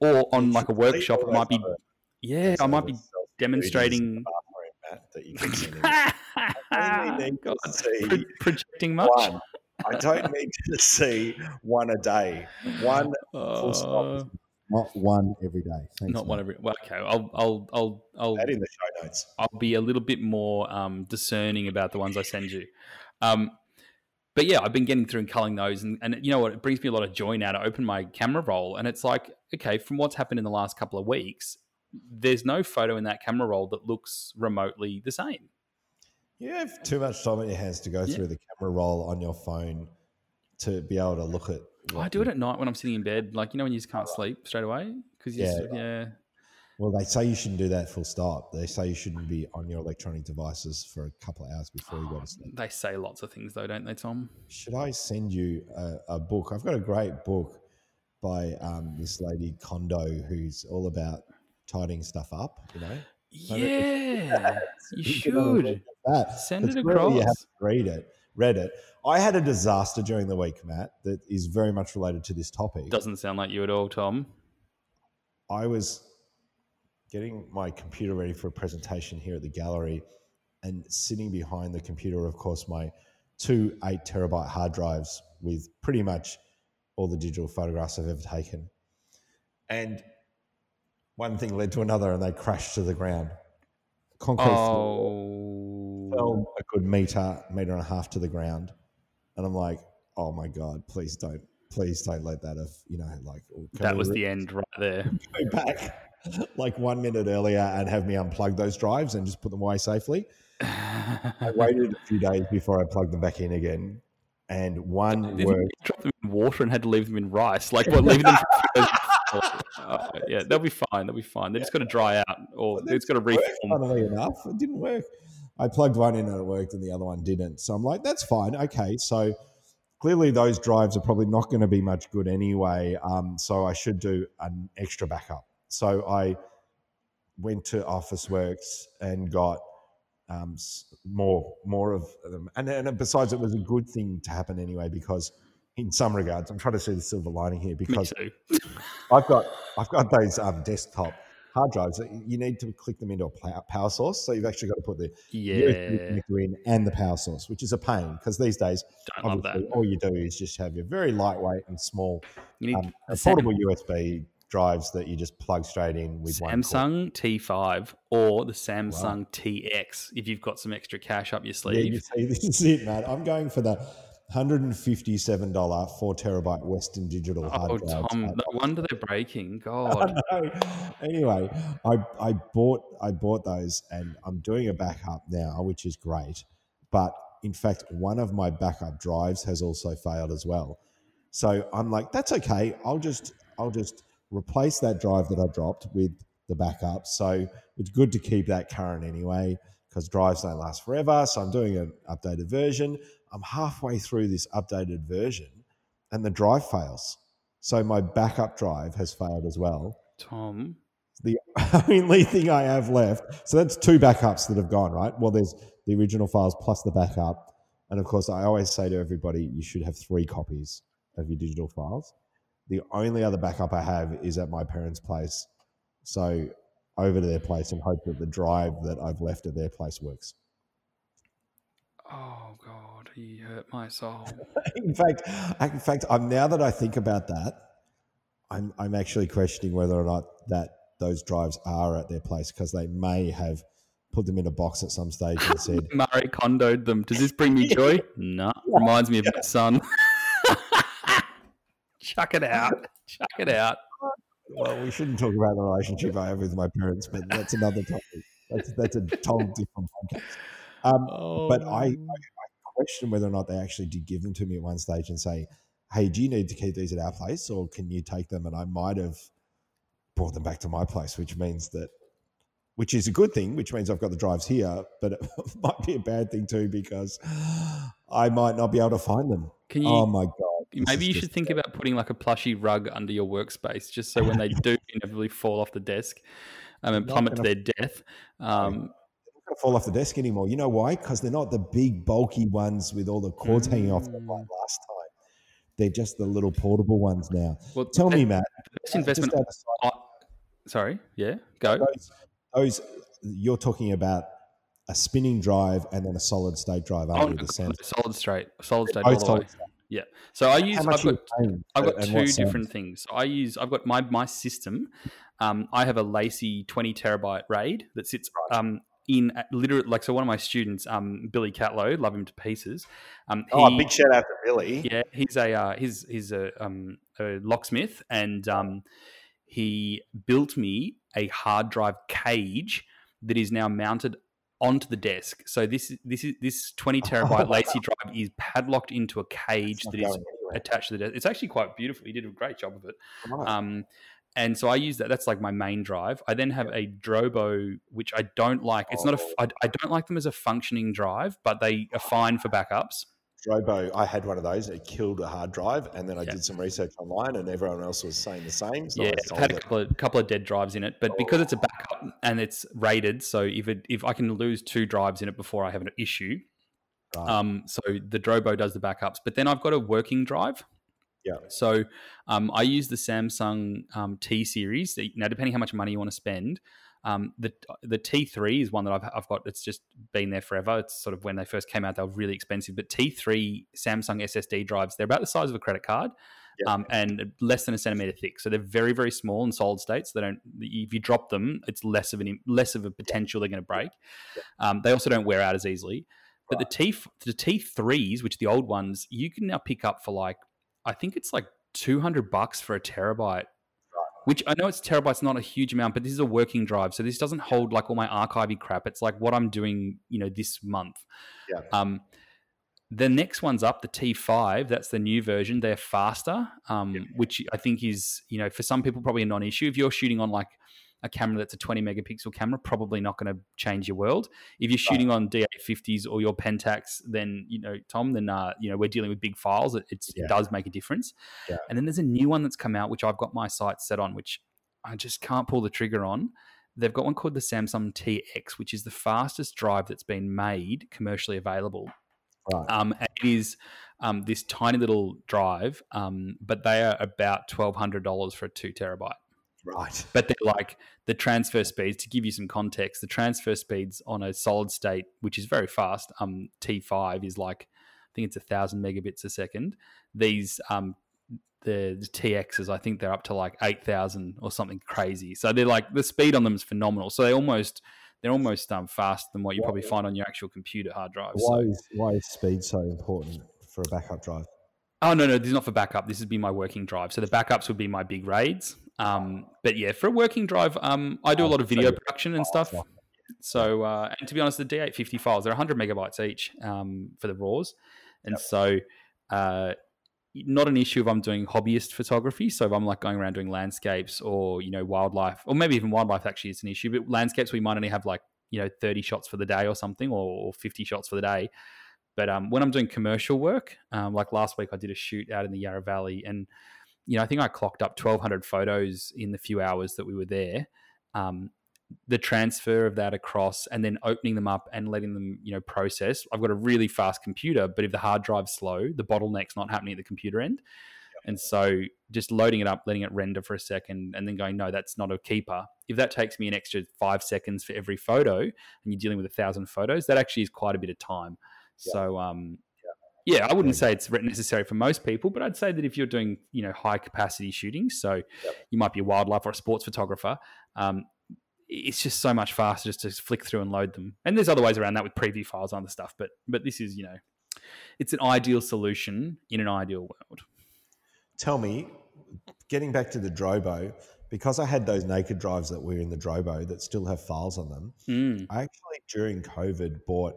Or on
You
like a workshop, it might be
photos.
yeah, I might be
there's self-images in
demonstrating.
bathroom, Matt, that you can send in. I only need to
God,
see
pro- projecting much.
one. I don't need to see one a day. One full stop.
Uh,
Not one every day. Thanks,
not one every. Well, okay, I'll I'll I'll I'll
That in the show notes.
I'll be a little bit more um, discerning about the ones I send you. Um, but yeah, I've been getting through and culling those, and, and you know what? It brings me a lot of joy now to open my camera roll, and it's like, okay, from what's happened in the last couple of weeks, there's no photo in that camera roll that looks remotely the same.
You have too much time on your hands to go
Yeah.
through the camera roll on your phone to be able to look at.
I do it at night when I'm sitting in bed, like you know when you just can't sleep straight away because
Yeah.
yeah, yeah.
Well, they say you shouldn't do that full stop. They say you shouldn't be on your electronic devices for a couple of hours before you go to sleep.
They say lots of things though, don't they, Tom?
Should I send you a, a book? I've got a great book by um, this lady Kondo who's all about tidying stuff up. You know,
Yeah, you
can have a look
should
that.
send it
clearly You have
across.
to read it. Read it. I had a disaster during the week, Matt, that is very much related to this topic.
Doesn't sound like you at all, Tom.
I was getting my computer ready for a presentation here at the gallery, and sitting behind the computer, of course, my two eight terabyte hard drives with pretty much all the digital photographs I've ever taken. And one thing led to another, and they crashed to the ground. Concrete
Oh,
fell a good meter, meter and a half to the ground, and I'm like, "Oh my god, please don't, please don't let that have, you know, like
that was the end right there.
go back like one minute earlier and have me unplug those drives and just put them away safely. I waited a few days before I plugged them back in again, and one worked.
drop them in water and had to leave them in rice? Like what? Leave them? Uh, yeah, they'll be fine. They'll be fine. They're just going to dry out, or it's got to reform.
Funnily enough, it didn't work. I plugged one in and it worked, and the other one didn't. So I'm like, that's fine. Okay, so clearly those drives are probably not going to be much good anyway. Um, so I should do an extra backup. So I went to Officeworks and got um, more more of them. And, and besides, it was a good thing to happen anyway because, in some regards, I'm trying to see the silver lining here because. I've got I've got those um, desktop hard drives. You need to click them into a power source, so you've actually got to put the USB
Yeah,
connector in and the power source, which is a pain because these days,
don't love
obviously,
that.
all you do is just have your very lightweight and small um, USB drives that you just plug straight in with one.
Samsung T5 or the Samsung TX if you've got some extra cash up your
Yeah, you
sleeve.
see, this is it, man. I'm going for the hundred and fifty-seven dollar four terabyte Western Digital hard
Oh,
drives.
Tom, no wonder they're breaking. God.
Anyway, I, I bought I bought those and I'm doing a backup now, which is great. But in fact, one of my backup drives has also failed as well. So I'm like, that's okay. I'll just I'll just replace that drive that I dropped with the backup. So it's good to keep that current anyway, because drives don't last forever. So I'm doing an updated version. I'm halfway through this updated version and the drive fails. So my backup drive has failed as well.
Tom,
The only thing I have left, so that's two backups that have gone, right? Well, there's the original files plus the backup. And of course, I always say to everybody, you should have three copies of your digital files. The only other backup I have is at my parents' place. So over to their place and hope that the drive that I've left at their place works.
oh God, he hurt my soul.
in fact, in fact, I'm now that I think about that, I'm I'm actually questioning whether or not that those drives are at their place because they may have put them in a box at some stage and said,
Marie Kondoed them. Does this bring me joy? No. Reminds me of my son. Chuck it out. Chuck it out.
"Well, we shouldn't talk about the relationship I have with my parents, but that's another topic. That's that's a whole different podcast." Um,
Oh,
but I, I, I question whether or not they actually did give them to me at one stage and say, "Hey, do you need to keep these at our place, or can you take them?" And I might have brought them back to my place, which means that, which is a good thing, which means I've got the drives here, but it might be a bad thing too because I might not be able to find them.
Can you
oh my god!
maybe you should think about putting like a plushy rug under your workspace just so when they do inevitably fall off the desk um, and plummet to
gonna-
their death, um,
going to fall off the desk anymore. You know why? Because they're not the big bulky ones with all the cords hanging off them like last time. They're just the little portable ones now.
Well,
Tell
the
me, Matt.
best investment. I- sorry, yeah, go.
those, those you're talking about a spinning drive and then a solid state drive,
Oh,
aren't you?
no, solid straight, solid state
Both
all the way.
solid state.
Yeah. So I use. I've got? I've got two different things. So I use I've got my my system. Um, I have a LaCie twenty terabyte RAID that sits um, in at literally like so. One of my students, um, Billy Catlow, love him to pieces. Um, he,
Oh, big shout out to Billy.
yeah, he's a uh, he's he's a, um, a locksmith, and um, he built me a hard drive cage that is now mounted onto the desk. So this this is this twenty terabyte LaCie drive is padlocked into a cage that is
anywhere.
attached to the desk. It's actually quite beautiful. He did a great job of it. And so I use that. That's like my main drive. I then have a Drobo, which I don't like. It's not a.
Oh.
I, I don't like them as a functioning drive, but they are fine for backups.
Drobo, I had one of those. It killed a hard drive, and then I
Yeah.
did some research online, and everyone else was saying the same. So
yeah,
I
I've had a couple of couple of dead drives in it, but because it's a backup and it's rated, so if it if I can lose two drives in it before I have an issue,
Right.
um, so the Drobo does the backups. But then I've got a working drive.
Yeah.
So um, I use the Samsung um, T series. Now, depending how much money you want to spend, um, the the T3 is one that I've, I've got. It's just been there forever. It's sort of when they first came out, they were really expensive. But T3 Samsung SSD drives, they're about the size of a credit card.
Yeah.
Um, and less than a centimeter thick, so they're very, very small and solid state. So they don't. If you drop them, it's less of an less of a potential they're going to break. Um, they also don't wear out as easily. But the T the T threes, which are the old ones, you can now pick up for like I think it's like two hundred bucks for a terabyte. Which I know it's terabytes, not a huge amount, but this is a working drive, so this doesn't hold like all my archivey crap. It's like what I'm doing, you know, this month.
Yeah.
Um, the next one's up, the T5. That's the new version. They're faster, um, which I think is, you know, for some people probably a non-issue. If you're shooting on like a camera that's a 20 megapixel camera, probably not going to change your world. If you're shooting on D850s or your Pentax, then you know, Tom, then uh, you know we're dealing with big files. It, it's,
Yeah.
it does make a difference.
Yeah.
And then there's a new one that's come out, which I've got my sights set on, which I just can't pull the trigger on. They've got one called the Samsung TX, which is the fastest drive that's been made commercially available.
Right.
Um, it is um, this tiny little drive, um, but they are about twelve hundred dollars for a two terabyte.
Right.
But they're like the transfer speeds. To give you some context, the transfer speeds on a solid state, which is very fast, um, T5 is like I think it's a thousand megabits a second. These um, the, the TXs, I think they're up to like eight thousand or something crazy. So they're like the speed on them is phenomenal. So they almost they're almost um, faster than what you probably find on your actual computer hard drive.
Why
So.
is why is speed so important for a backup drive?
Oh no, no, this is not for backup. This would be my working drive. So the backups would be my big raids. Um, but yeah, for a working drive, um, I do a lot of video production and stuff. So uh, and to be honest, the D850 files they're 100 megabytes each um, for the RAWs, and so uh, not an issue if I'm doing hobbyist photography. So if I'm like going around doing landscapes or you know wildlife, or maybe even wildlife actually is an issue. But landscapes we might only have like you know 30 shots for the day or something, or, or 50 shots for the day. But um, when I'm doing commercial work, um, like last week, I did a shoot out in the Yarra Valley, and you know I think I clocked up 1,200 photos in the few hours that we were there. Um, the transfer of that across, and then opening them up and letting them, you know, process. I've got a really fast computer, but if the hard drive's slow, the bottleneck's not happening at the computer end. And so just loading it up, letting it render for a second, and then going, no, that's not a keeper. If that takes me an extra five seconds for every photo, and you're dealing with a thousand photos, that actually is quite a bit of time. So, um, yeah, I wouldn't say it's necessary for most people, but I'd say that if you're doing, you know, high capacity shooting, so you might be a wildlife or a sports photographer, um, it's just so much faster just to flick through and load them. And there's other ways around that with preview files and other stuff, but but this is, you know, it's an ideal solution in an ideal world.
Tell me, getting back to the Drobo, because I had those naked drives that were in the Drobo that still have files on them.
Mm.
I actually during COVID bought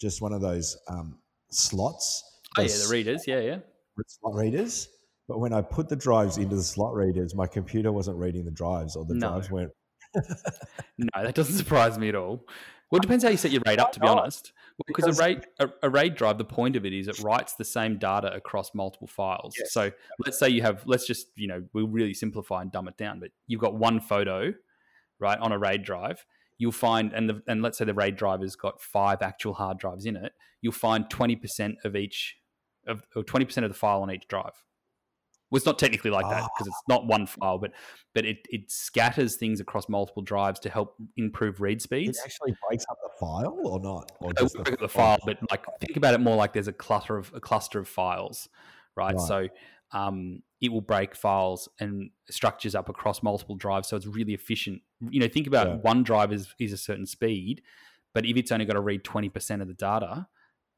just one of those um, slots.
Oh yeah, the readers, yeah, yeah.
slot readers. But when I put the drives into the slot readers, my computer wasn't reading the drives, or the
No.
drives weren't.
No, that doesn't surprise me at all. Well, it depends how you set your RAID up, to be honest. Because
Because-
a RAID, a, a RAID drive, the point of it is it writes the same data across multiple files.
Yes.
So let's say you have, let's just, you know, we'll really simplify and dumb it down, but you've got one photo, right, on a RAID drive. you'll find, and the, and let's say the RAID drive has got five actual hard drives in it, you'll find twenty percent of each of or twenty percent of the file on each drive. Well, it's not technically like that because it's not one file, but but it, it scatters things across multiple drives to help improve read speeds.
It actually breaks up the file or not? Or
It will break up the file, but like think about it more like there's a cluster of a cluster of files, right?
Right.
So um, it will break files and structures up across multiple drives, so it's really efficient. You know, think about
Yeah.
one drive is, is a certain speed, but if it's only got to read twenty percent of the data,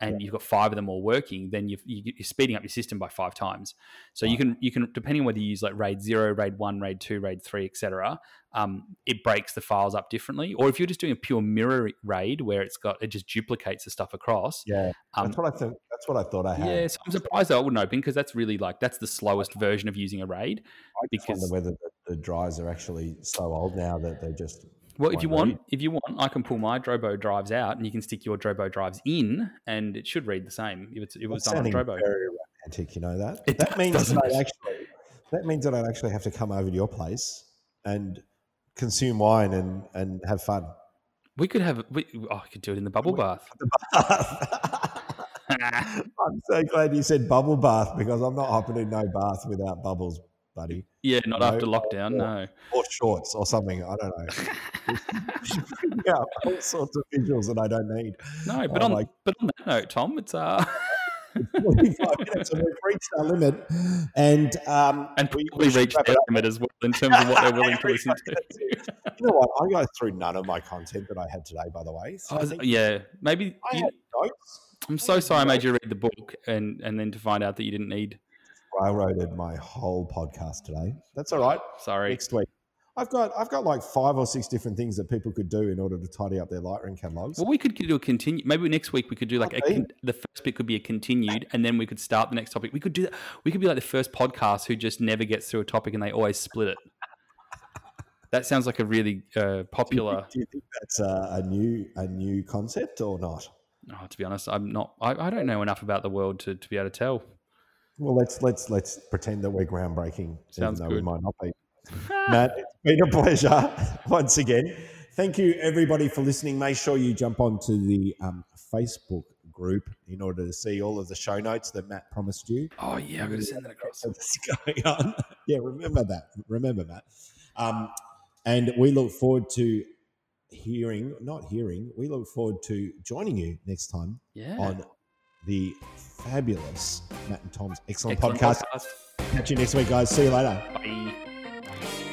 and you've got five of them all working, then you've, you- you're speeding up your system by five times. So you can you can depending on whether you use like RAID zero, RAID one, RAID two, RAID three, etc. Um, it breaks the files up differently. Or if you're just doing a pure mirror RAID where it's got it just duplicates the stuff across.
Yeah,
Um,
that's what I think. That's what I thought I had.
yeah, so I'm surprised that I wouldn't open because that's really like that's the slowest version of using a RAID.
I just
because-
wonder whether the, the drives are actually so old now that they're just.
Well, if you want, if you want, I can pull my Drobo drives out, and you can stick your Drobo drives in, and it should read the same if it's if it was done on
sounding
Drobo.
very romantic. You know that.
It
that
does,
means that I actually. That means that I'd actually have to come over to your place and consume wine and and have fun.
We could have, we, oh, I could do it in the bubble bath. The bath.
I'm so glad you said bubble bath because I'm not hopping in no bath without bubbles, buddy.
yeah, not
No,
after
no,
lockdown.
no.
No.
Or shorts or something. I don't know. yeah, all sorts of visuals that I don't need.
No, but
Oh
on
my-
but on that note, Tom, it's uh
45 minutes and we've reached our limit. And um,
and
we-
probably
we
reached their limit as well in terms of what they're willing to listen to.
You know what? I go through none of my content that I had today, by the way. So
Oh,
I
is-
think
yeah, maybe.
I
you-
had notes.
I'm so sorry I made you read the book and and then to find out that you didn't need.
Railroaded my whole podcast today. That's all right.
Sorry.
Next week. I've got I've got like five or six different things that people could do in order to tidy up their Lightroom catalogs.
Well, we could do a continue. Maybe next week we could do like a con- the first bit could be a continued, and then we could start the next topic. We could do that. We could be like the first podcast who just never gets through a topic and they always split it. That sounds like a really uh, popular.
Do you think that's a, a new a new concept or not?
Oh, to be honest, I'm not. I, I don't know enough about the world to, to be able to tell.
Well, let's let's let's pretend that we're groundbreaking,
Sounds
even though we might not be. Matt, it's been a pleasure once again. Thank you, everybody, for listening. Make sure you jump onto the um, Facebook group in order to see all of the show notes that Matt promised you.
Oh yeah, I'm going to send that across.
What's going on? Yeah, remember that. Remember Matt. Um, and we look forward to hearing, not hearing, we look forward to joining you next time
Yeah.
on the fabulous Matt and Tom's excellent,
excellent
podcast.
podcast.
Catch you next week, guys. See you later.
Bye.